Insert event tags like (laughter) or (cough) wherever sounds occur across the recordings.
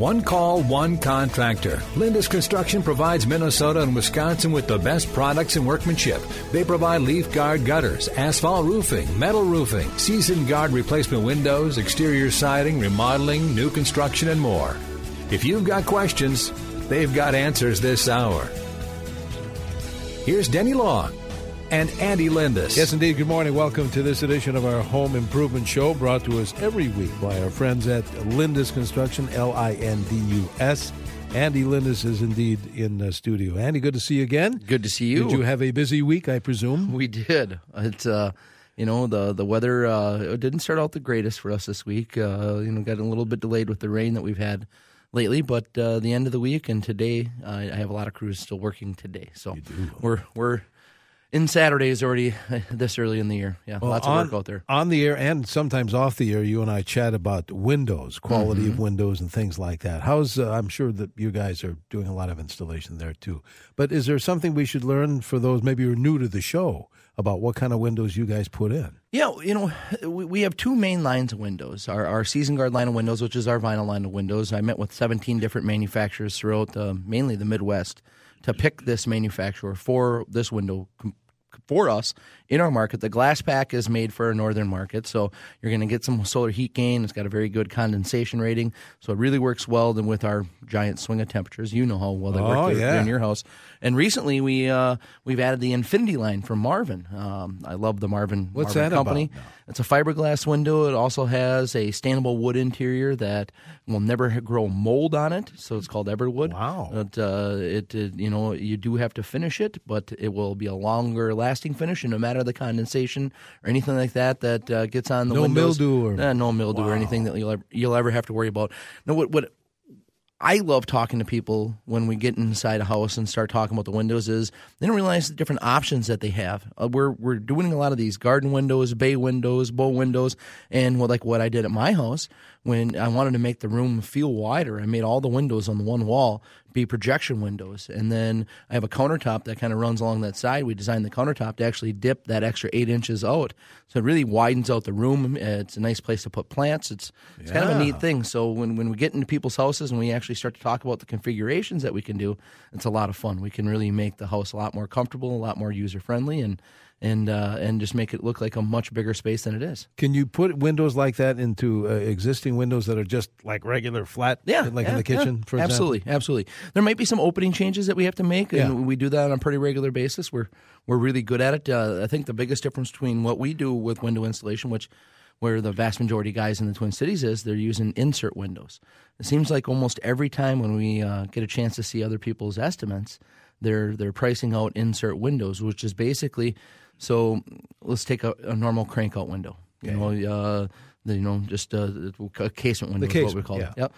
One call, one contractor. Lindus Construction provides Minnesota and Wisconsin with the best products and workmanship. They provide leaf guard gutters, asphalt roofing, metal roofing, season guard replacement windows, exterior siding, remodeling, new construction, and more. If you've got questions, they've got answers this hour. Here's Denny Long and Andy Lindus. Yes, indeed. Good morning. Welcome to this edition of our Home Improvement Show, brought to us every week by our friends at Lindus Construction, L I N D U S. Andy Lindus is indeed in the studio. Andy, good to see you again. Good to see you. Did you have a busy week, I presume? We did. It's uh, you know the the weather uh, didn't start out the greatest for us this week. Uh, you know, got a little bit delayed with the rain that we've had lately, but uh, the end of the week and today, uh, I have a lot of crews still working today. So we're we're in Saturdays already uh, (laughs) this early in the year. Yeah, Well, lots on, of work out there. On the air and sometimes off the air, you and I chat about windows, quality Mm-hmm. of windows, and things like that. How's uh, I'm sure that you guys are doing a lot of installation there too. But is there something we should learn for those maybe who are new to the show about what kind of windows you guys put in? Yeah, you know, (sighs) we, we have two main lines of windows. Our, our Season Guard line of windows, which is our vinyl line of windows. I met with 17 different manufacturers throughout uh, mainly the Midwest to pick this manufacturer for this window for us in our market. The glass pack is made for a northern market, so you're going to get some solar heat gain. It's got a very good condensation rating, so it really works well then with our giant swing of temperatures. You know how well they Oh, work there- yeah. in your house. And recently we uh, we've added the Infinity line from Marvin. Um, I love the Marvin. What's Marvin that about company. now? It's a fiberglass window. It also has a standable wood interior that will never grow mold on it, so it's called Everwood. Wow. It, uh, it, it you know you do have to finish it, but it will be a longer lasting finish, and no matter the condensation or anything like that that uh, gets on the No windows, mildew or- uh, no mildew or anything that you'll ever, you'll ever have to worry about. No, what what I love talking to people when we get inside a house and start talking about the windows is they don't realize the different options that they have. Uh, we're we're doing a lot of these garden windows, bay windows, bow windows, and what like what I did at my house when I wanted to make the room feel wider. I made all the windows on the one wall be projection windows, and then I have a countertop that kind of runs along that side. We designed the countertop to actually dip that extra eight inches out, so it really widens out the room. It's a nice place to put plants. It's it's kind of a neat thing. So when, when we get into people's houses and we actually start to talk about the configurations that we can do, it's a lot of fun. We can really make the house a lot more comfortable, a lot more user friendly, and and uh, and just make it look like a much bigger space than it is. Can you put windows like that into uh, existing windows that are just like regular flat, Yeah, like yeah, in the kitchen, yeah. for example? absolutely, absolutely. There might be some opening changes that we have to make, and Yeah. we do that on a pretty regular basis. We're we're really good at it. Uh, I think the biggest difference between what we do with window installation, which where the vast majority of guys in the Twin Cities is, they're using insert windows. It seems like almost every time when we uh, get a chance to see other people's estimates, they're they're pricing out insert windows, which is basically so. Let's take a, a normal crank out window. You know, uh, the, you know, just uh, a casement window. is what we call yeah. it. Yep.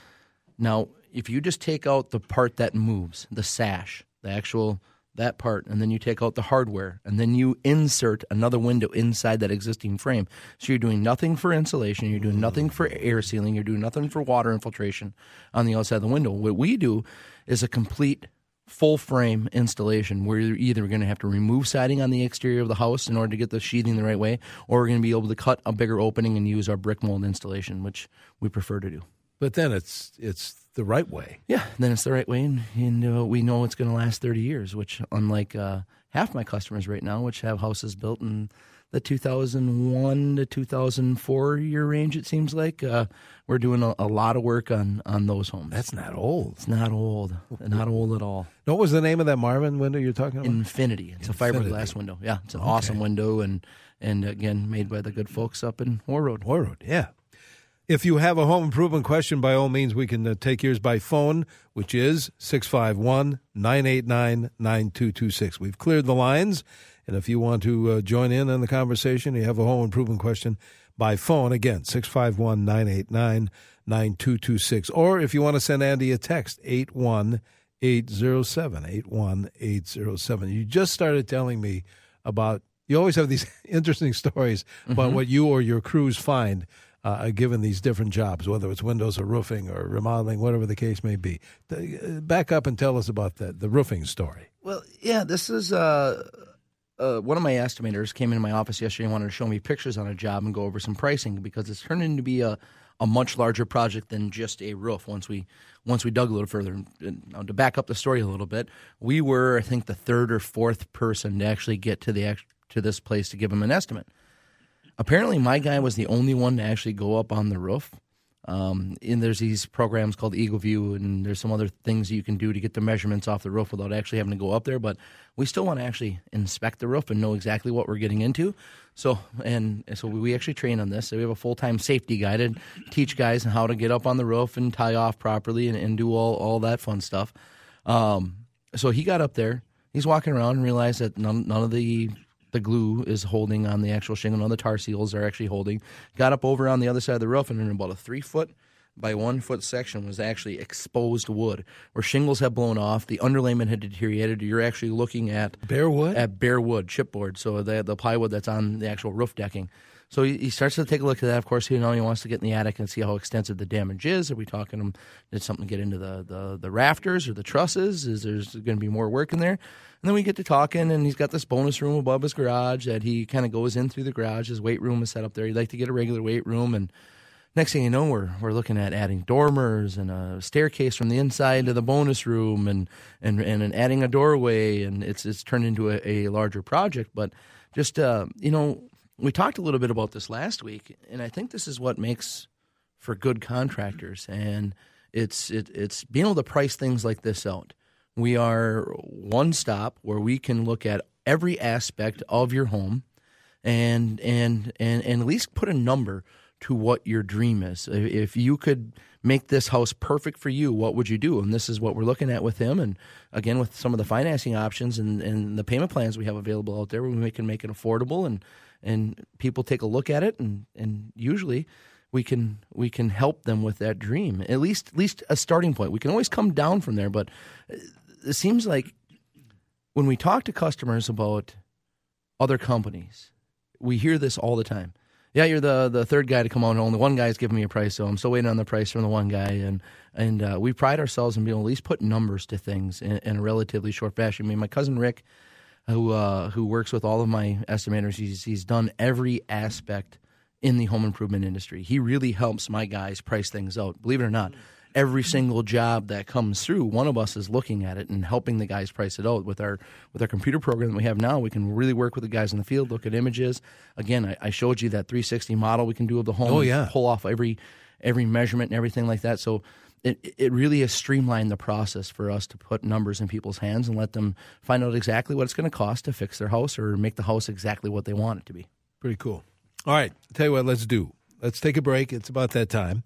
Now, if you just take out the part that moves, the sash, the actual that part, and then you take out the hardware, and then you insert another window inside that existing frame. So you're doing nothing for insulation, you're doing nothing for air sealing, you're doing nothing for water infiltration on the outside of the window. What we do is a complete full frame installation where you're either going to have to remove siding on the exterior of the house in order to get the sheathing the right way, or we're going to be able to cut a bigger opening and use our brick mold installation, which we prefer to do. But then it's it's the right way. Yeah, then it's the right way, and, and uh, we know it's going to last 30 years, which, unlike uh, half my customers right now, which have houses built in the 2001 to 2004 year range, it seems like, uh, we're doing a, a lot of work on, on those homes. That's not old. it's not old, not old at all. What was the name of that Marvin window you're talking about? Infinity. It's a fiberglass window. Yeah, it's an awesome window, and and again, made by the good folks up in Warroad. War Road, yeah. If you have a home improvement question, by all means, we can uh, take yours by phone, which is 651 989 9226. We've cleared the lines, and if you want to uh, join in on the conversation, you have a home improvement question by phone, again, 651 989 9226. Or if you want to send Andy a text, 81807. 81807. You just started telling me about, you always have these (laughs) interesting stories about what you or your crews find uh, given these different jobs, whether it's windows or roofing or remodeling, whatever the case may be. Uh, back up and tell us about that, the roofing story. Well, yeah, this is uh, uh, one of my estimators came into my office yesterday and wanted to show me pictures on a job and go over some pricing because it's turned into be a, a much larger project than just a roof. Once we once we dug a little further, and to back up the story a little bit, we were I think the third or fourth person to actually get to the to this place to give them an estimate. Apparently, my guy was the only one to actually go up on the roof. Um, and there's these programs called Eagle View, and there's some other things you can do to get the measurements off the roof without actually having to go up there. But we still want to actually inspect the roof and know exactly what we're getting into. So, and so we actually train on this. So we have a full time safety guy to teach guys how to get up on the roof and tie off properly and, and do all, all that fun stuff. Um, so he got up there. He's walking around and realized that none, none of the the glue is holding on the actual shingle. Of the tar seals are actually holding. Got up over on the other side of the roof, and in about a three foot by one foot section was actually exposed wood, where shingles had blown off, the underlayment had deteriorated. You're actually looking at bare wood, at bare wood chipboard, so the the plywood that's on the actual roof decking. So he, he, starts to take a look at that. Of course, you know he wants to get in the attic and see how extensive the damage is. Are we talking? Um, did something get into the, the, the rafters or the trusses? Is there going to be more work in there? And then we get to talking, and he's got this bonus room above his garage that he kind of goes in through the garage. His weight room is set up there. He'd like to get a regular weight room, and next thing you know, we're we're looking at adding dormers and a staircase from the inside to the bonus room, and and and, adding a doorway, and it's it's turned into a, a larger project. But just uh, you know we talked a little bit about this last week, and I think this is what makes for good contractors, and it's it, it's being able to price things like this out. We are one stop where we can look at every aspect of your home, and and and and at least put a number to what your dream is. If you could make this house perfect for you, what would you do? And this is what we're looking at with him. And again, with some of the financing options and, and the payment plans we have available out there, we can make it affordable and and people take a look at it and and usually we can we can help them with that dream at least at least a starting point we can always come down from there but it seems like when we talk to customers about other companies we hear this all the time yeah you're the the third guy to come on only one guy's giving me a price so i'm still waiting on the price from the one guy and and uh, we pride ourselves in being able to at least put numbers to things in, in a relatively short fashion i mean my cousin rick who uh, who works with all of my estimators. He's he's done every aspect in the home improvement industry. He really helps my guys price things out. Believe it or not, every single job that comes through, one of us is looking at it and helping the guys price it out with our with our computer program that we have now. We can really work with the guys in the field, look at images. Again, I, I showed you that 360 model we can do of the home. Oh yeah, pull off every every measurement and everything like that. So it, it really has streamlined the process for us to put numbers in people's hands and let them find out exactly what it's going to cost to fix their house or make the house exactly what they want it to be. Pretty cool. All right, tell you what, let's do. Let's take a break. It's about that time.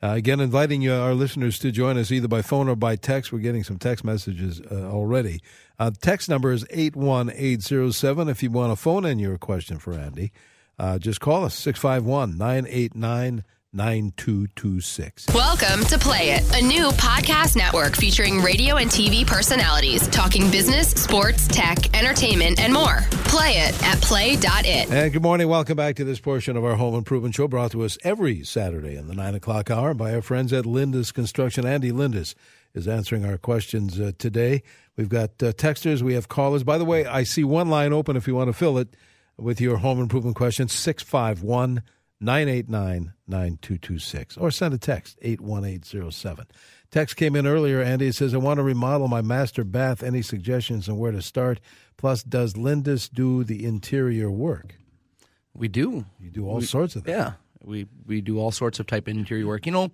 Uh, again, inviting you, our listeners to join us either by phone or by text. We're getting some text messages uh, already. Uh, text number is 81807 if you want to phone in your question for Andy. Uh, just call us 651 989 9226. Welcome to Play It, a new podcast network featuring radio and TV personalities talking business, sports, tech, entertainment, and more. Play it at play.it. And good morning. Welcome back to this portion of our home improvement show brought to us every Saturday in the 9 o'clock hour by our friends at Lindus Construction. Andy Lindus is answering our questions uh, today. We've got uh, texters, we have callers. By the way, I see one line open if you want to fill it with your home improvement question 651- 989 9226 or send a text 81807. Text came in earlier, Andy. It says, I want to remodel my master bath. Any suggestions on where to start? Plus, does Lindus do the interior work? We do. You do all we, sorts of that. Yeah. We, we do all sorts of type of interior work. You know,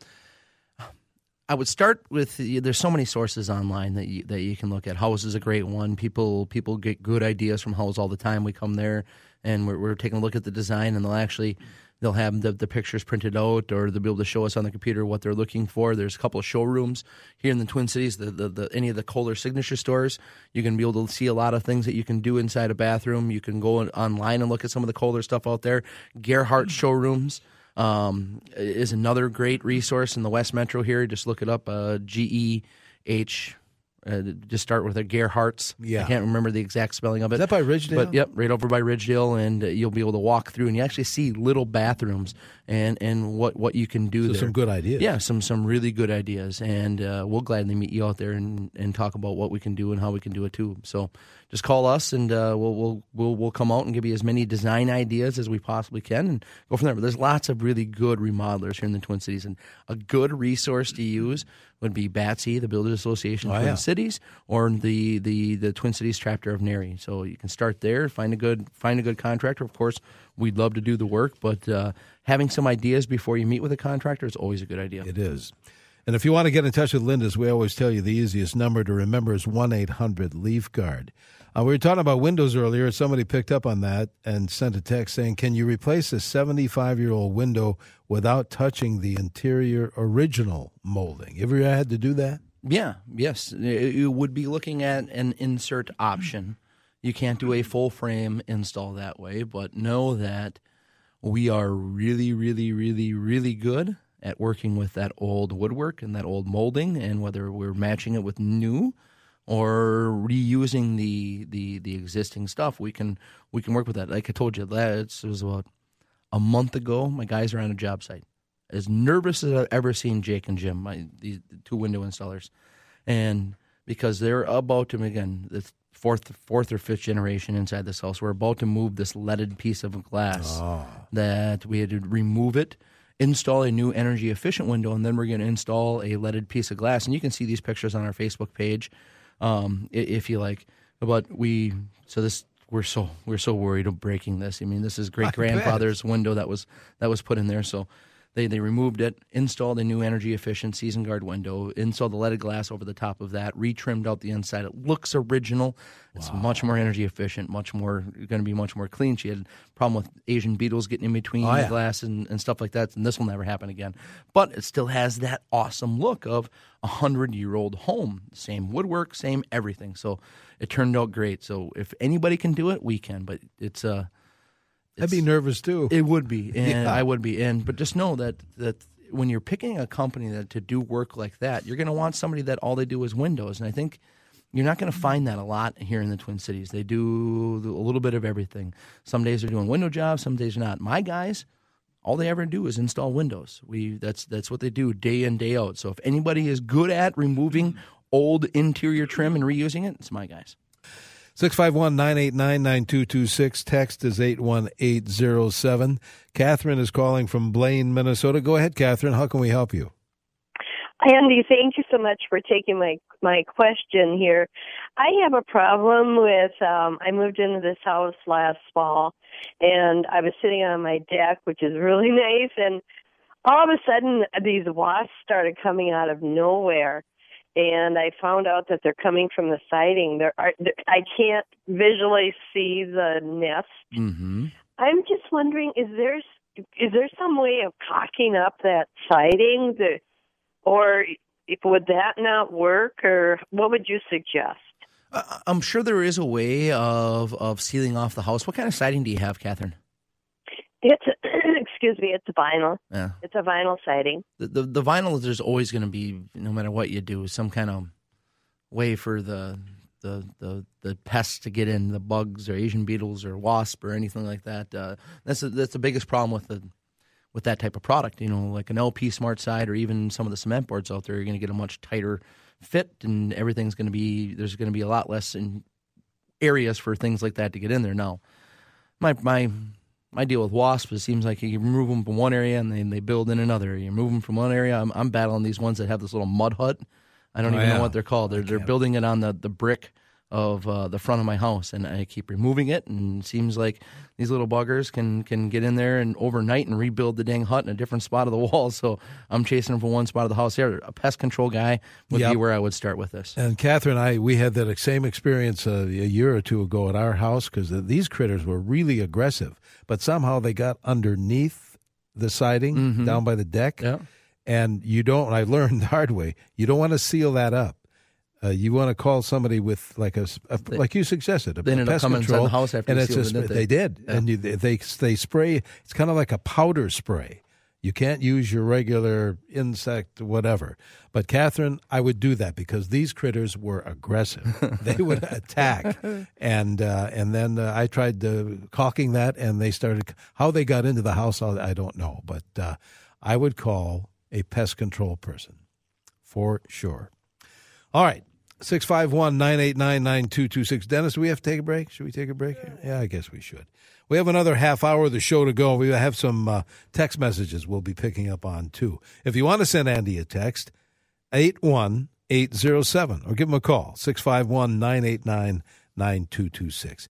I would start with there's so many sources online that you, that you can look at. Houzz is a great one. People people get good ideas from Houzz all the time. We come there and we're, we're taking a look at the design, and they'll actually They'll have the, the pictures printed out, or they'll be able to show us on the computer what they're looking for. There's a couple of showrooms here in the Twin Cities. The, the, the any of the Kohler signature stores, you can be able to see a lot of things that you can do inside a bathroom. You can go online and look at some of the Kohler stuff out there. Gerhard's showrooms um, is another great resource in the West Metro here. Just look it up. Uh, G E H Uh, just start with a Gerhard's. Yeah. I can't remember the exact spelling of it. Is that by Ridgedale? But yep, right over by Ridgedale, and uh, you'll be able to walk through, and you actually see little bathrooms and and what what you can do So there. some good ideas. Yeah, some some really good ideas, and uh, we'll gladly meet you out there and, and talk about what we can do and how we can do it too. So just call us, and uh, we'll we'll we'll we'll come out and give you as many design ideas as we possibly can, and go from there. But there's lots of really good remodelers here in the Twin Cities, and a good resource to use would be Batsy, the Builders Association of Oh, Twin yeah. Cities, or the, the the Twin Cities chapter of NARI. So you can start there, find a good find a good contractor. Of course, we'd love to do the work, but uh, having some ideas before you meet with a contractor is always a good idea. It is. And if you want to get in touch with Lindus, we always tell you the easiest number to remember is 1 800 Leaf Guard. Uh, we were talking about windows earlier. Somebody picked up on that and sent a text saying, Can you replace a 75 year old window without touching the interior original molding? You ever had to do that? Yeah, yes. You would be looking at an insert option. You can't do a mm-hmm. full frame install that way, but know that we are really, really, really, really good at working with that old woodwork and that old molding, and whether we're matching it with new or reusing the the, the existing stuff, we can we can work with that. Like I told you, that it was about a month ago. My guys are on a job site as nervous as I've ever seen Jake and Jim, my these two window installers, and because they're about to again the fourth fourth or fifth generation inside this house, we're about to move this leaded piece of glass that we had to remove it. Install a new energy efficient window, and then we're going to install a leaded piece of glass. And you can see these pictures on our Facebook page, um, if you like. But we so this we're so we're so worried of breaking this. I mean, this is (laughs) great grandfather's window that was that was put in there. So they they removed it, installed a new energy efficient season guard window, installed the leaded glass over the top of that, retrimmed out the inside. It looks original. It's much more energy efficient, much more going to be much more clean. She had a problem with Asian beetles getting in between Oh, yeah. the glass and, and stuff like that, and this will never happen again. But it still has that awesome look of a hundred year old home. Same woodwork, same everything. So it turned out great. So if anybody can do it, we can. But it's uh I'd be nervous too. it would be, (laughs) and Yeah. I would be, and but just know that that when you're picking a company that to do work like that, you're going to want somebody that all they do is windows, and I think you're not going to mm-hmm. find that a lot here in the Twin Cities. They do a little bit of everything. Some days they're doing window jobs, some days they're not. My guys, all they ever do is install windows. We that's that's what they do day in day out. So if anybody is good at removing mm-hmm. old interior trim and reusing it, it's my guys. 651 989 9226. Text is 81807. Catherine is calling from Blaine, Minnesota. Go ahead, Catherine. How can we help you? Andy, thank you so much for taking my my question here. I have a problem with um I moved into this house last fall and I was sitting on my deck which is really (laughs) nice and all of a sudden these wasps started coming out of nowhere and I found out that they're coming from the siding. There are I can't visually see the nest. Mm-hmm. I'm just wondering, is there is there some way of caulking up that siding, that, or if, would that not work, or what would you suggest? Uh, I'm sure there is a way of of sealing off the house. What kind of siding do you have, Catherine? It's excuse me, it's a vinyl. Yeah, It's a vinyl siding. the the, the vinyl. There's always going to be, no matter what you do, some kind of way for the the the the pests to get in, the bugs or Asian beetles or wasp or anything like that. Uh, that's a, that's the biggest problem with the with that type of product. You know, like an LP Smart Side or even some of the cement boards out there, you're going to get a much tighter fit, and everything's going to be there's going to be a lot less in areas for things like that to get in there. Now, my my my deal with wasps it seems like you remove them from one area and then they build in another area. You remove them from one area. I'm, I'm battling these ones that have this little mud hut. I don't Oh, even yeah. know what they're called. They're they're building it on the, the brick of uh, the front of my house, and I keep removing it. And it seems like these little buggers can can get in there and overnight and rebuild the dang hut in a different spot of the (laughs) wall. So I'm chasing them from one spot of the house. There, a pest control guy would Yep. be where I would start with this. And Catherine, I we had that same experience uh, a year or two ago at our house because these critters were really aggressive, but somehow they got underneath the siding down by the deck. Yeah. And you don't. I learned the hard way. You don't want to seal that up. Uh, you want to call somebody with like a, a- like you suggested. A, They ended a up pest control, the house after and you it's sealed a it, didn't they they? did, and you, they they spray. It's kind of like a powder spray. You can't use your regular insect, whatever. But Catherine, I would do that because these critters were aggressive. (laughs) they would attack, and uh, and then uh, I tried uh, caulking that, and they started. How they got into the house, I I don't know, but uh, I would call a pest control person for sure. All right. 651 989 9226. Dennis, do we have to take a break? Should we take a break? here? Yeah, I guess we should. We have another half hour of the show to go. We have some uh, text messages we'll be picking up on too. If you want to send Andy a text, 81807 or give him a call, 651 989 9226.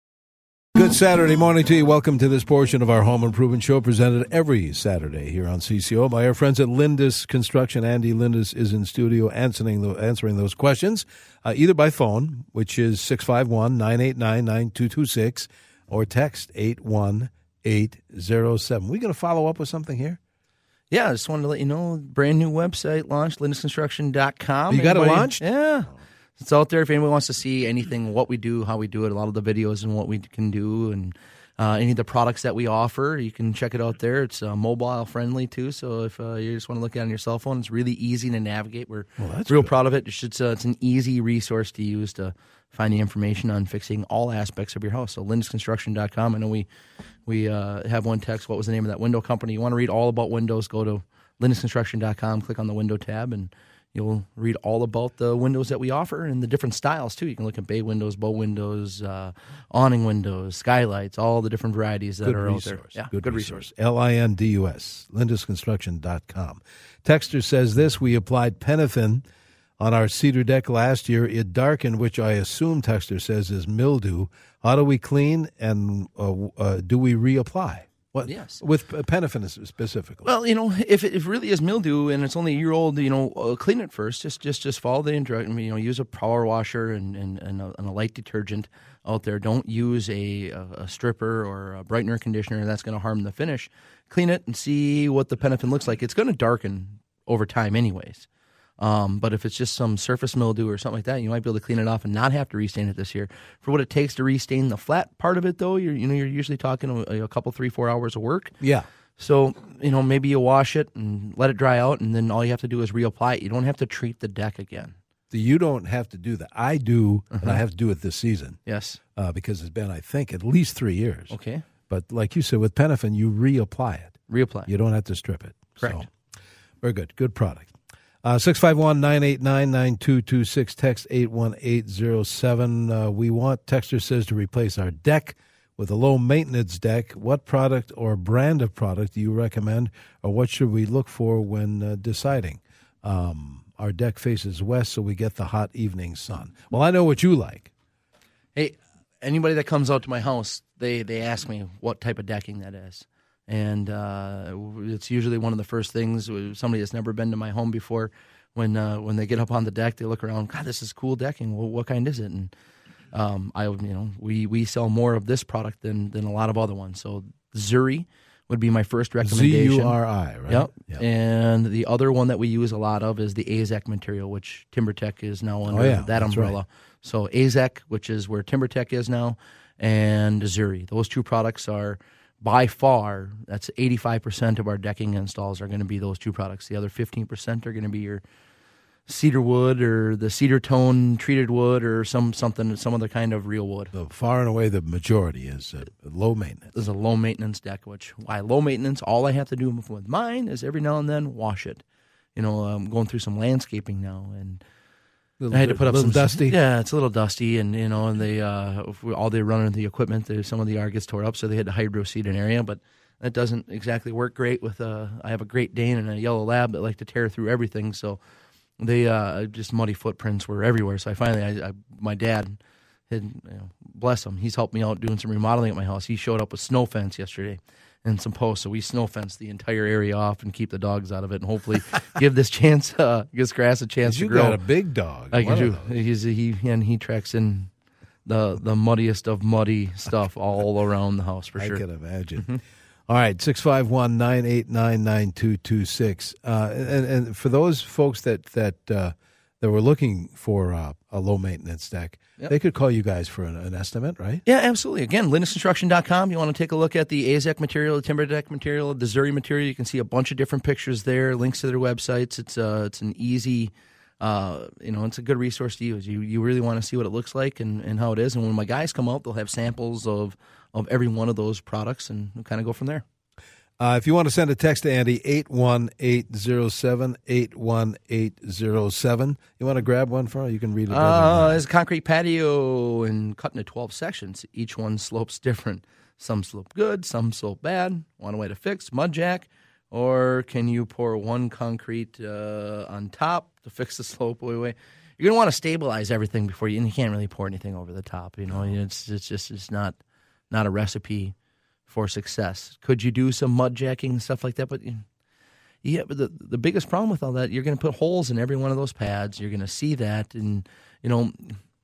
Good Saturday morning to you. Welcome to this portion of our home improvement show presented every Saturday here on CCO by our friends at Lindus Construction. Andy Lindus is in studio answering, the, answering those questions, uh, either by phone, which is 651 989 9226, or text 81807. We going to follow up with something here? Yeah, I just wanted to let you know, brand new website launched, lindusconstruction.com. You got it Anybody- launched? Yeah. It's out there if anyone wants to see anything, what we do, how we do it, a lot of the videos and what we can do, and uh, any of the products that we offer. You can check it out there. It's uh, mobile friendly too, so if uh, you just want to look at it on your cell phone, it's really easy to navigate. We're that's real good. proud of it. It's, just, uh, it's an easy resource to use to find the information on fixing all aspects of your house. So lindusconstruction.com. I know we we uh, have one text. What was the name of that window company? You want to read all about windows? Go to lindusconstruction.com. Click on the window tab, and you'll read all about the windows that we offer and the different styles too. You can look at bay windows, bow windows, uh, awning windows, skylights, all the different varieties that good are resource. out there. Yeah, good, good resource. L I N D U S, lindusconstruction.com. Texter says this We applied Penofin on our cedar deck last year. It darkened, which I assume Texter says is mildew. How do we clean and uh, uh, do we reapply? What? Yes. With Penofin specifically. Well, you know, if it, if really is mildew and it's only a year old, you know, uh, clean it first. Just just just follow the instructions. You know, use a power washer and and, and, a, and a light detergent out there. Don't use a, a, a stripper or a brightener conditioner. That's going to harm the finish. Clean it and see what the Penafin looks like. It's going to darken over time, anyways. Um, but if it's just some surface mildew or something like that, you might be able to clean it off and not have to restain it this year. For what it takes to restain the flat part of it, though, you're you know you're usually talking a, a couple, three, four hours of work. yeah. So, you know, maybe you wash it and let it dry out, and then all you have to do is reapply it. You don't have to treat the deck again. You don't have to do that. I do, and Uh-huh. I have to do it this season Yes. uh, because it's been, I think, at least three years. Okay. But like you said, with Penofin, you reapply it. Reapply. You don't have to strip it. Correct. So, very good. Good product. Uh, 651 989 9226, text 81807. Uh, we want, Texter says, to replace our deck with a low maintenance deck. What product or brand of product do you recommend, or what should we look for when uh, deciding? Um, our deck faces west, so we get the hot evening sun. Well, I know what you like. Hey, anybody that comes out to my house, they they ask me what type of decking that is, and uh, it's usually one of the first things. Somebody that's never been to my home before, when uh, when they get up on the deck, they look around. God, this is cool decking. Well, what kind is it? And um, I, you know, we we sell more of this product than than a lot of other ones. So Zuri would be my first recommendation. Z-U-R-I right? Yep. And the other one that we use a lot of is the AZEK material, which TimberTech is now under Oh, yeah, that umbrella. right. So AZEK, which is where TimberTech is now, and Zuri. Those two products are by far, that's 85% of our decking installs are going to be those two products. The other 15% are going to be your cedar wood or the cedar tone treated wood or some something some other kind of real wood. The far and away the majority is uh, low maintenance. This is a low maintenance deck, which why low maintenance? All I have to do with mine is every now and then wash it. You know, I'm going through some landscaping now, and Little, I had to put up some dusty. Yeah, it's a little dusty, and you know, and they uh, all they run into the equipment. They, some of the yard gets tore up, so they had to hydro seed an area, but that doesn't exactly work great with. Uh, I have a Great Dane and a yellow lab that like to tear through everything, so they uh, just muddy footprints were everywhere. So I finally, I, I my dad. Had, you know, bless him. He's helped me out doing some remodeling at my house. He showed up with snow fence yesterday and some posts. So we snow fence the entire area off and keep the dogs out of it, and hopefully (laughs) give this chance, uh, this grass a chance to You grow. You got a big dog. I do. He's he and he tracks in the the muddiest of muddy stuff all around the house for sure. I can imagine. All right, 651 989 9226. Uh, And and for those folks that, that uh, that were looking for uh, a low maintenance deck, Yep. they could call you guys for an, an estimate, right? Yeah, absolutely. Again, lindusconstruction.com. You want to take a look at the AZEK material, the TimberTech material, the Zuri material. You can see a bunch of different pictures there, links to their websites. It's uh, it's an easy, uh, you know, it's a good resource to use. You you really want to see what it looks like and, and how it is. And when my guys come out, they'll have samples of of every one of those products, and we'll kind of go from there. Uh, if you want to send a text to Andy, 81807, 81807. You want to grab one for You can read it. Uh, there's a concrete patio and cut into 12 sections. Each one slopes different. Some slope good, some slope bad. Want a way to fix? Mud jack. Or can you pour one concrete uh, on top to fix the (laughs) slope way, way? You're going to want to stabilize everything before you, and you can't really pour anything over the top. You know, it's, it's just, it's not, not a recipe for success. Could you do some mud jacking and stuff like that? But yeah, but the the biggest problem with all that, you're going to put holes in every one of those pads. You're going to see that, and you know,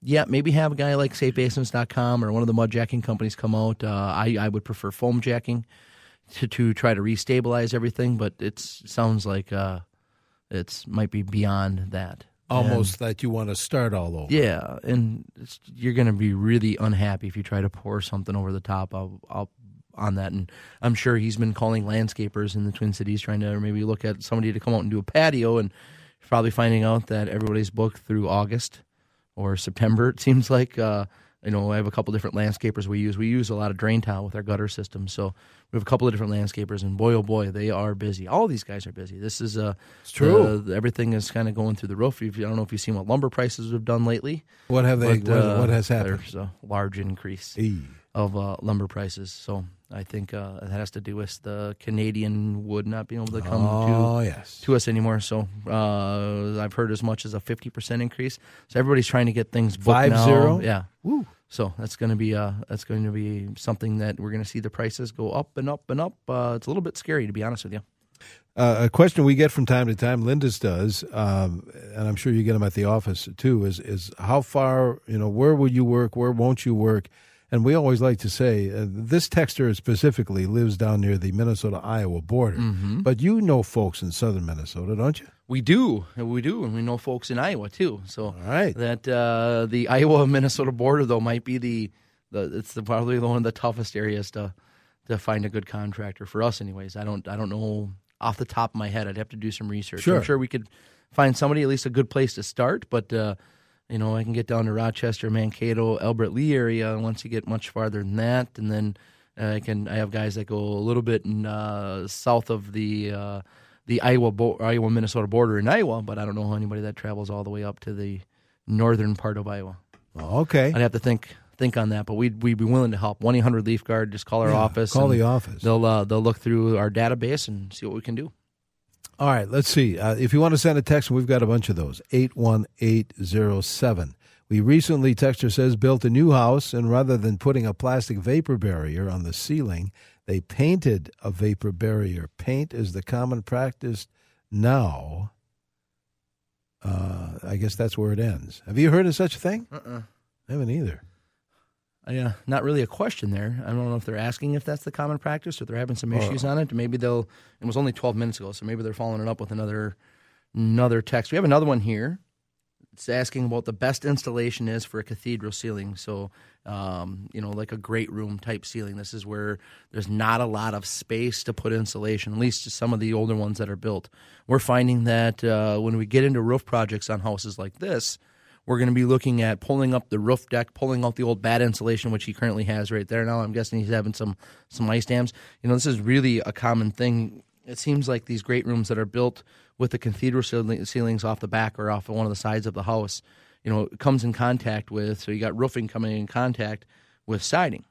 yeah, maybe have a guy like SafeBasements.com or one of the mud jacking companies come out. Uh, I I would prefer foam jacking to to try to restabilize everything, but it sounds like uh, it's might be beyond that. Almost that you want to start all over. Yeah, and it's, you're going to be really unhappy if you try to pour something over the top. I'll, I'll on that, and I'm sure he's been calling landscapers in the Twin Cities trying to maybe look at somebody to come out and do a patio, and probably finding out that everybody's booked through August or September. It seems like. Uh, you know, I have a couple different landscapers we use. We use a lot of drain tile with our gutter system, so we have a couple of different landscapers, and boy, oh boy, they are busy. All these guys are busy. This is uh, It's true. the- everything is kind of going through the roof. If you, I don't know if you've seen what lumber prices have done lately. What have they? But, what, uh, what has happened? There's a large increase Eee. of uh, lumber prices. So I think uh, it has to do with the Canadian wood not being able to come Oh to yes. to us anymore. So uh, I've heard as much as a fifty percent increase. So everybody's trying to get things booked Five now. zero? Yeah. Woo. So that's going to be uh, that's going to be something that we're going to see the prices go up and up and up. Uh, it's a little bit scary to be honest with you. Uh, a question we get from time to time, Lindus does, um, and I'm sure you get them at the office too. Is is how far you know where will you work? Where won't you work? And we always like to say uh, this texter specifically lives down near the Minnesota Iowa border, Mm-hmm. but you know folks in southern Minnesota, don't you? We do, we do, and we know folks in Iowa too. So All right. that uh, the Iowa Minnesota border though might be the, the it's the, probably one of the toughest areas to to find a good contractor for us. Anyways, I don't I don't know off the top of my head. I'd have to do some research. Sure. I'm sure we could find somebody at least a good place to start, but. Uh, you know, I can get down to Rochester, Mankato, Albert Lea area. Once you get much farther than that, and then uh, I can. I have guys that go a little bit in, uh, south of the uh, the Iowa bo- Iowa Minnesota border in Iowa, but I don't know anybody that travels all the way up to the northern part of Iowa. Okay. I'd have to think think on that, but we'd we'd be willing to help. One eight hundred Leaf Guard. Just call our Yeah, office. Call the office. They'll uh, they'll look through our database and see what we can do. All right, let's see. Uh, if you want to send a text, we've got a bunch of those. 81807. We recently, texter says, built a new house, and rather than putting a plastic vapor barrier on the ceiling, they painted a vapor barrier. Paint is the common practice now. Uh, I guess that's where it ends. Have you heard of such a thing? Uh-uh. I haven't either. Yeah, not really a question there. I don't know if they're asking if that's the common practice or they're having some issues on it. Maybe they'll. It was only twelve minutes ago, so maybe they're following it up with another another text. We have another one here. It's asking about the best installation is for a cathedral ceiling. So, um, you know, like a great room type ceiling. This is where there's not a lot of space to put insulation. At least some of the older ones that are built. We're finding that uh, when we get into roof projects on houses like this, we're going to be looking at pulling up the roof deck, pulling out the old bad insulation, which he currently has right there. Now I'm guessing he's having some some ice dams. You know, this is really a common thing. It seems like these great rooms that are built with the cathedral ceiling- ceilings off the back or off of one of the sides of the house, you know, comes in contact with. So you got roofing coming in contact with siding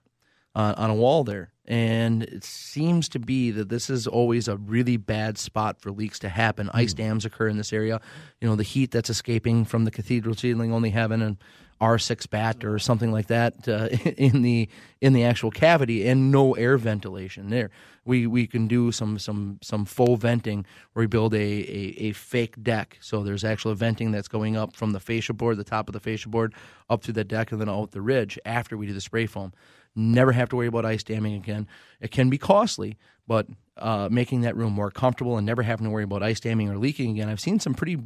uh, on a wall there. And it seems to be that this is always a really bad spot for leaks to happen. Ice dams occur in this area. You know, the heat that's escaping from the cathedral ceiling only having an R6 bat or something like that uh, (laughs) in the in the actual cavity and no air ventilation there. We we can do some some some faux venting where we build a, a, a fake deck. So there's actual venting that's going up from the fascia board, the top of the fascia board, up to the deck and then out the ridge after we do the spray foam never have to worry about ice damming again. It can be costly, but uh, making that room more comfortable and never having to worry about ice damming or leaking again. I've seen some pretty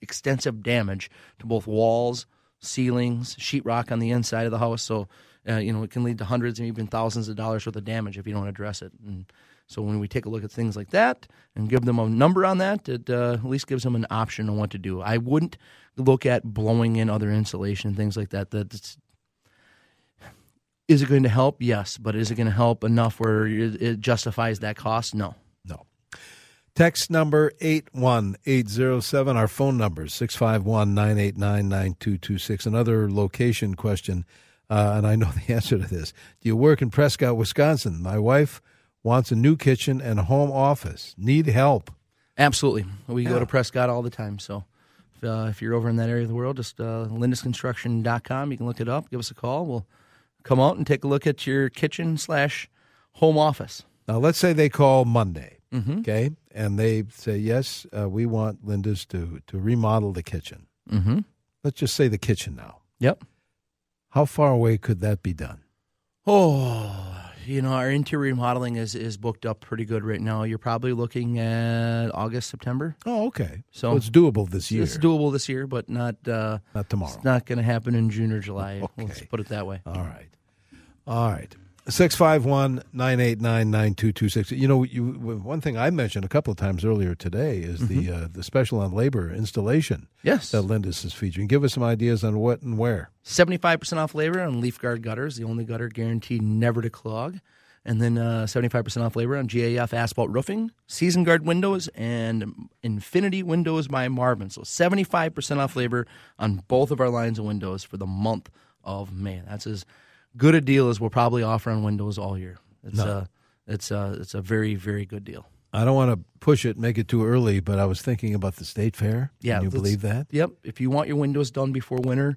extensive damage to both walls, ceilings, sheetrock on the inside of the house. So, uh, you know, it can lead to hundreds and even thousands of dollars worth of damage if you don't address it. And so, when we take a look at things like that and give them a number on that, it uh, at least gives them an option on what to do. I wouldn't look at blowing in other insulation and things like that. That's is it going to help? Yes, but is it going to help enough where it justifies that cost? No. No. Text number 81807. Our phone number 651 989 9226. Another location question, uh, and I know (laughs) the answer to this. Do you work in Prescott, Wisconsin? My wife wants a new kitchen and a home office. Need help. Absolutely. We yeah. go to Prescott all the time. So if, uh, if, you're over in that area of the world, just uh, lindusconstruction.com. You can look it up. Give us a call. We'll come out and take a look at your kitchen slash home office. Now, let's say they call Monday, mm-hmm. okay, and they say, yes, uh, we want Lindus to, to remodel the kitchen. Mm-hmm. Let's just say the kitchen now. Yep. How far away could that be done? Oh, you know, our interior remodeling is, is booked up pretty good right now. You're probably looking at August, September. Oh, okay. So, so it's doable this year. It's doable this year, but not uh, not tomorrow. It's not going to happen in June or July. (laughs) okay. Let's put it that way. All right. All right. 651 989 9226. You know, you, one thing I mentioned a couple of times earlier today is mm-hmm. the uh, the special on labor installation yes. that Lindus is featuring. Give us some ideas on what and where. 75% off labor on leaf guard gutters, the only gutter guaranteed never to clog. And then uh, 75% off labor on GAF asphalt roofing, season guard windows, and Infinity Windows by Marvin. So 75% off labor on both of our lines of windows for the month of May. That's as good a deal as we'll probably offer on windows all year. It's no. a uh, it's a uh, it's a very very good deal. I don't want to push it, make it too early, but I was thinking about the state fair. Yeah, Can you believe that? Yep. If you want your windows done before winter,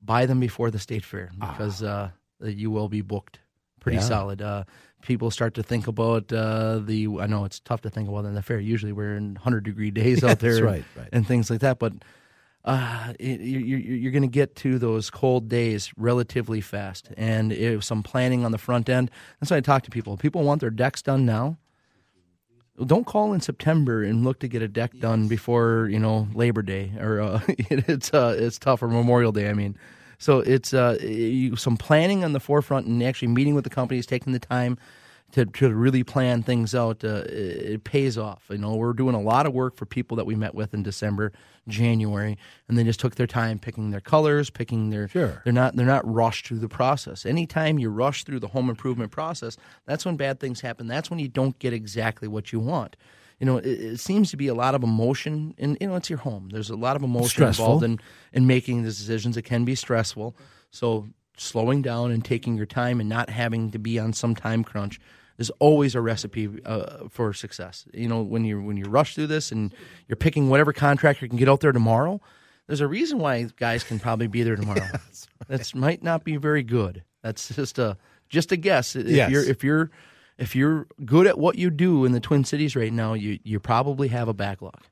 buy them before the state fair ah. because ah. uh, you will be booked pretty yeah. solid. Uh, people start to think about uh, the. I know it's tough to think about in the fair. Usually we're in hundred degree (laughs) days out there, right, right. and things like that. But uh, you, you're going to get to those cold days relatively fast, and if some planning on the front end. That's why I talk to people. People want their decks done now. Don't call in September and look to get a deck done before you know Labor Day or uh, (laughs) it's uh, it's tough or Memorial Day. I mean, so it's uh, you, some planning on the forefront and actually meeting with the companies, taking the time to, to really plan things out, uh, it pays off. You know, we're doing a lot of work for people that we met with in December, January, and they just took their time picking their colors, picking their. Sure. They're not they're not rushed through the process. Anytime you rush through the home improvement process, that's when bad things happen. That's when you don't get exactly what you want. You know, it, it seems to be a lot of emotion, and you know, it's your home. There's a lot of emotion stressful. involved in in making the decisions. It can be stressful. So slowing down and taking your time and not having to be on some time crunch is always a recipe uh, for success. You know, when you when you rush through this and you're picking whatever contractor can get out there tomorrow, there's a reason why guys can probably be there tomorrow. (laughs) That might not be very good. That's just a just a guess. If yes. you're if you're if you're good at what you do in the Twin Cities right now, you you probably have a backlog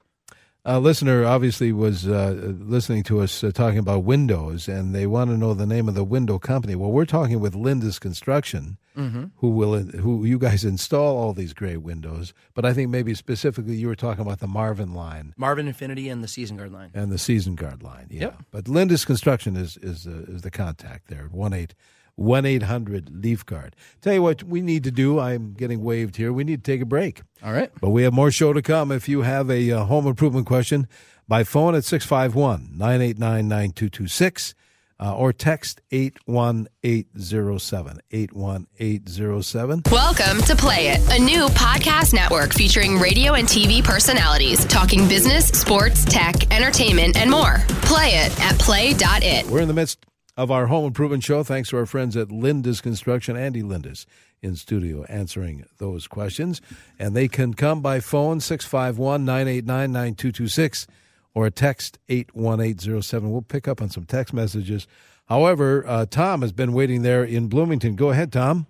a listener obviously was uh, listening to us uh, talking about windows, and they want to know the name of the window company. Well, we're talking with Lindus Construction, mm-hmm. who will who you guys install all these great windows. But I think maybe specifically you were talking about the Marvin line, Marvin Infinity, and the Season Guard line, and the Season Guard line. Yeah, yep. but Lindus Construction is is uh, is the contact there. One eight 1 800 Leaf Guard. Tell you what we need to do. I'm getting waved here. We need to take a break. All right. But we have more show to come. If you have a uh, home improvement question, by phone at 651 989 9226 uh, or text 81807. 81807. Welcome to Play It, a new podcast network featuring radio and TV personalities talking business, sports, tech, entertainment, and more. Play it at play.it. We're in the midst of our home improvement show. Thanks to our friends at Lindus Construction, Andy Lindus in studio answering those questions. And they can come by phone 651 989 9226 or a text 81807. We'll pick up on some text messages. However, uh, Tom has been waiting there in Bloomington. Go ahead, Tom.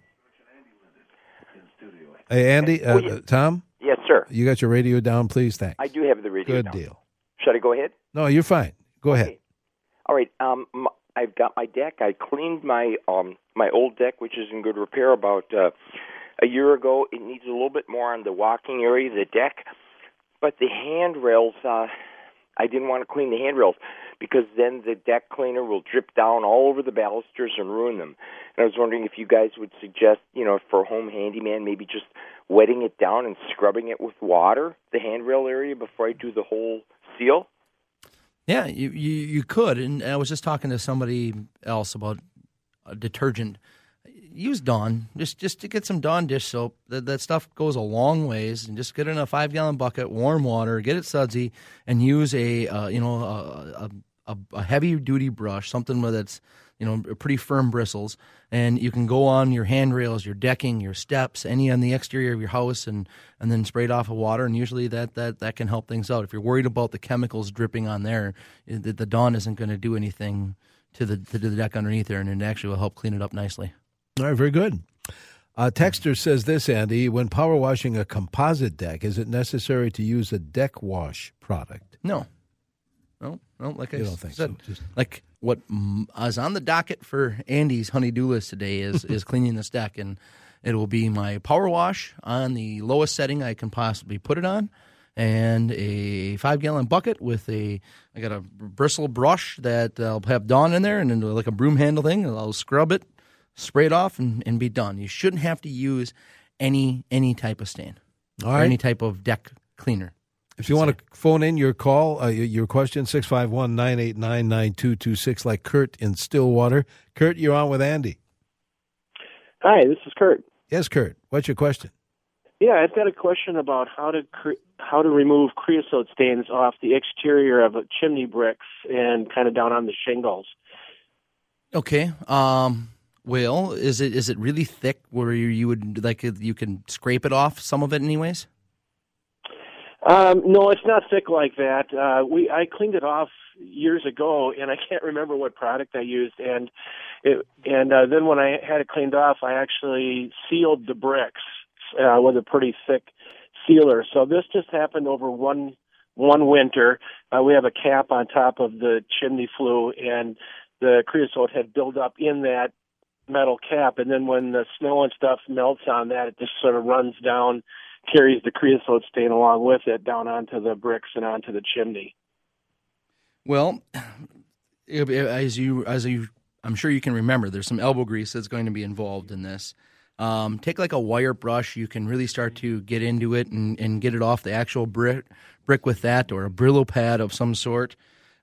Hey, Andy, uh, uh, Tom? Yes, sir. You got your radio down, please? Thanks. I do have the radio Good down. deal. Should I go ahead? No, you're fine. Go okay. ahead. All right. Um, I've got my deck. I cleaned my um my old deck, which is in good repair, about uh, a year ago. It needs a little bit more on the walking area, the deck, but the handrails. Uh, I didn't want to clean the handrails because then the deck cleaner will drip down all over the balusters and ruin them. And I was wondering if you guys would suggest, you know, for a home handyman, maybe just wetting it down and scrubbing it with water, the handrail area, before I do the whole seal. Yeah, you, you, you could. And I was just talking to somebody else about a detergent. Use Dawn just just to get some Dawn dish soap. That that stuff goes a long ways. And just get in a five gallon bucket, warm water, get it sudsy, and use a uh, you know a, a, a heavy duty brush, something that's you know pretty firm bristles, and you can go on your handrails, your decking, your steps, any on the exterior of your house, and and then spray it off with water. And usually that that that can help things out. If you're worried about the chemicals dripping on there, the, the Dawn isn't going to do anything to the to the deck underneath there, and it actually will help clean it up nicely. All right, very good. Uh, Texter says this, Andy. When power washing a composite deck, is it necessary to use a deck wash product? No, no, no. Like I don't think said, so? Just- like what is on the docket for Andy's honey-do list today is (laughs) is cleaning this deck, and it will be my power wash on the lowest setting I can possibly put it on, and a five-gallon bucket with a I got a bristle brush that I'll have Dawn in there, and then like a broom handle thing, I'll scrub it, spray it off, and, and be done. You shouldn't have to use any any type of stain All or right. any type of deck cleaner. If you want to phone in your call, uh, your- your question, 651 989 9226, like Kurt in Stillwater. Kurt, you're on with Andy. Hi, this is Kurt. Yes, Kurt. What's your question? Yeah, I've got a question about how to cre- how to remove creosote stains off the exterior of chimney bricks and kind of down on the shingles. Okay. Um. Well, is it is it really thick where you, you would like you can scrape it off some of it anyways? Um, no, it's not thick like that. Uh, we I cleaned it off years ago, and I can't remember what product I used. And it, and uh, then when I had it cleaned off, I actually sealed the bricks uh, with a pretty thick sealer. So this just happened over one one winter. Uh, we have a cap on top of the chimney flue, and the creosote had built up in that metal cap. And then when the snow and stuff melts on that, it just sort of runs down carries the creosote stain along with it down onto the bricks and onto the chimney. Well, as you as you I'm sure you can remember, there's some elbow grease that's going to be involved in this. Um, take like a wire brush. You can really start to get into it and, and get it off the actual brick brick with that, or a Brillo pad of some sort.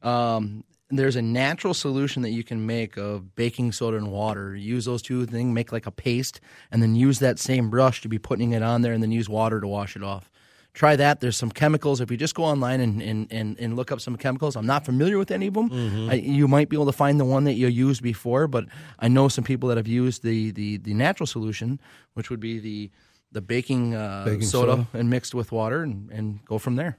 Um, there's a natural solution that you can make of baking soda and water. Use those two things, make like a paste, and then use that same brush to be putting it on there, and then use water to wash it off. Try that. There's some chemicals. If you just go online and, and, and, and look up some chemicals, I'm not familiar with any of them. Mm-hmm. I, you might be able to find the one that you used before, but I know some people that have used the, the, the natural solution, which would be the the baking, uh, Baking soda, soda. and mixed with water, and, and go from there.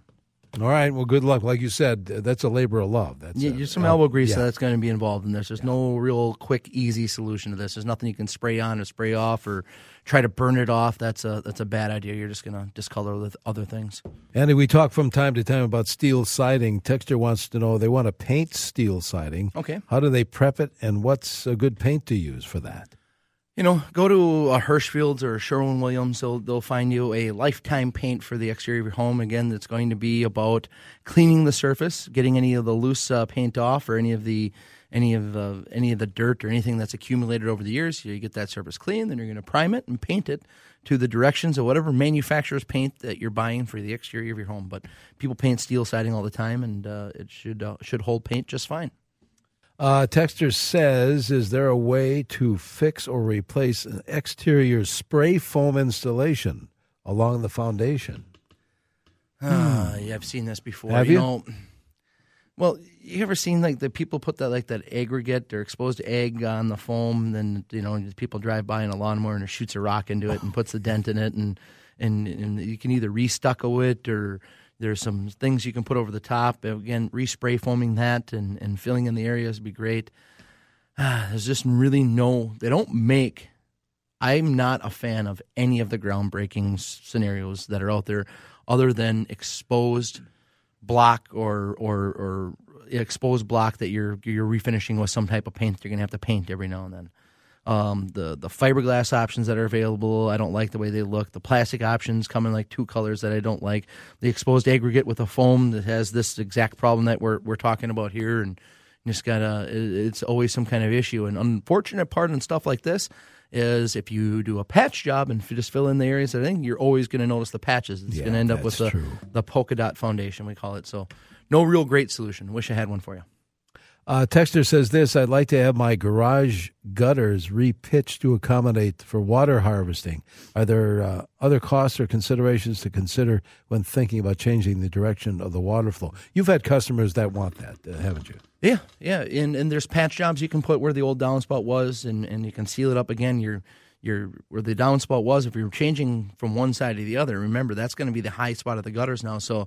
All right. Well, good luck. Like you said, that's a labor of love. That's Yeah, uh, there's some uh, elbow grease yeah. that's going to be involved in this. There's no real quick, easy solution to this. There's nothing you can spray on or spray off or try to burn it off. That's a that's a bad idea. You're just going to discolor with other things. Andy, we talk from time to time about steel siding. Texture wants to know they want to paint steel siding. Okay. How do they prep it, and what's a good paint to use for that? You know, go to a Hirshfield's or Sherwin Williams. They'll they'll find you a lifetime paint for the exterior of your home. Again, that's going to be about cleaning the surface, getting any of the loose uh, paint off, or any of the any of the any of the dirt or anything that's accumulated over the years. You get that surface clean, then you're going to prime it and paint it to the directions of whatever manufacturer's paint that you're buying for the exterior of your home. But people paint steel siding all the time, and uh, it should uh, should hold paint just fine. Uh, Texter says, is there a way to fix or replace an exterior spray foam installation along the foundation? Uh, yeah, I've seen this before. Have you? know, well, you ever seen like the people put that like that aggregate or exposed egg on the foam? Then you know people drive by in a lawnmower and it shoots a rock into it and puts a dent in it, and and and you can either restucco it or there's some things you can put over the top. Again, respray foaming that and and filling in the areas would be great. (sighs) There's just really no. They don't make I'm not a fan of any of the groundbreaking scenarios that are out there, other than exposed block or or or exposed block that you're you're refinishing with some type of paint. You're going to have to paint every now and then. Um, the the fiberglass options that are available, I don't like the way they look. The plastic options come in like two colors that I don't like. The exposed aggregate with a foam that has this exact problem that we're we're talking about here, and just gotta. It's always some kind of issue. And unfortunate part and stuff like this is if you do a patch job and just fill in the areas I think you're always going to notice the patches. It's Yeah, going to end up with the true. the polka dot foundation we call it. So no real great solution. Wish I had one for you. Uh, Texter says this I'd like to have my garage gutters repitched to accommodate for water harvesting. Are there uh, other costs or considerations to consider when thinking about changing the direction of the water flow? You've had customers that want that, uh, haven't you? Yeah, yeah, and and there's patch jobs you can put where the old downspout was, and, and you can seal it up again. You're you're where the downspout was. If you're changing from one side to the other, remember that's going to be the high spot of the gutters now. So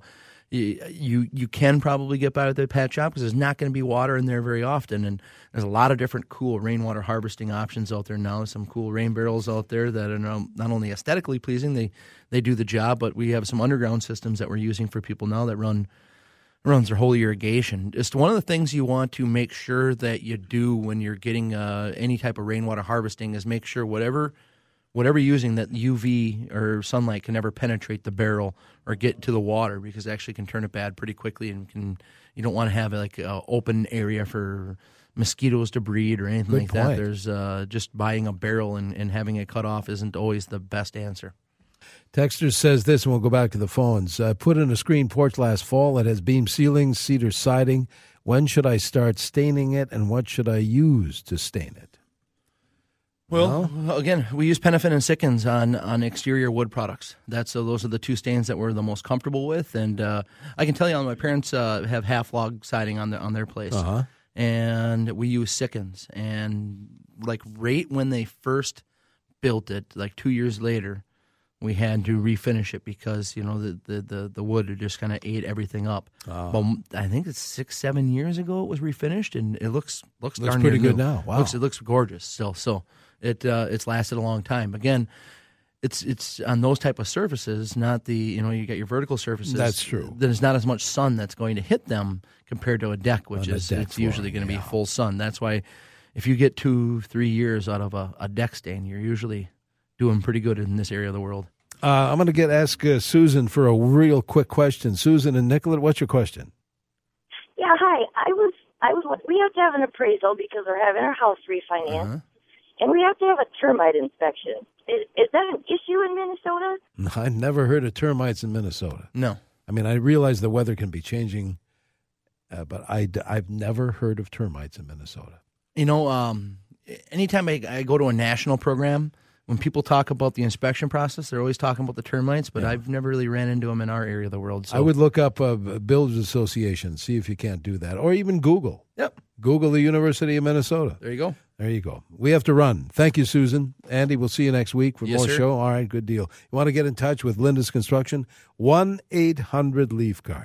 you you, can probably get by with the patch job because there's not going to be water in there very often, and there's a lot of different cool rainwater harvesting options out there now. Some cool rain barrels out there that are not only aesthetically pleasing, they they do the job, but we have some underground systems that we're using for people now that run runs their whole irrigation. Just one of the things you want to make sure that you do when you're getting uh, any type of rainwater harvesting is make sure whatever whatever you're using that UV or sunlight can never penetrate the barrel or get to the water because it actually can turn it bad pretty quickly and can you don't want to have like an open area for mosquitoes to breed or anything Good like that. There's uh, just buying a barrel and, and having it cut off isn't always the best answer. Texter says this, and we'll go back to the phones. Uh, put in a screen porch last fall. It has beam ceilings, cedar siding. When should I start staining it, and what should I use to stain it? Well, again, we use Penofin and Sikkens on, on exterior wood products. That's so those are the two stains that we're the most comfortable with, and uh, I can tell you, my parents uh, have half log siding on the, on their place, Uh-huh. and we use Sikkens. And like right when they first built it, like two years later, we had to refinish it because you know the the the, the wood just kind of ate everything up. Ah. But I think it's six seven years ago it was refinished, and it looks looks, Looks darn pretty good new. now. Wow. Looks, it looks gorgeous still. So it uh, it's lasted a long time. Again, it's it's on those type of surfaces, not the you know you got your vertical surfaces. That's true. There's not as much sun that's going to hit them compared to a deck, which On is deck it's usually going to yeah. be full sun. That's why if you get two three years out of a, a deck stain, you're usually doing pretty good in this area of the world. Uh, I'm going to get ask uh, Susan for a real quick question. Susan and Nicollet, what's your question? Yeah, hi. I was I was we have to have an appraisal because we're having our house refinanced, Uh-huh. And we have to have a termite inspection. Is, is that an issue in Minnesota? (laughs) I never heard of termites in Minnesota. No, I mean, I realize the weather can be changing, uh, but I, have never heard of termites in Minnesota. You know, um, anytime I, I go to a national program, when people talk about the inspection process, they're always talking about the termites, but I've never really ran into them in our area of the world. So I would look up uh, a Builders Association, see if you can't do that, or even Google. Yep. Google the University of Minnesota. There you go. There you go. We have to run. Thank you, Susan. Andy, we'll see you next week for Yes, more sir. show. All right, good deal. You want to get in touch with Lindus Construction? 1 800 Leaf Guard.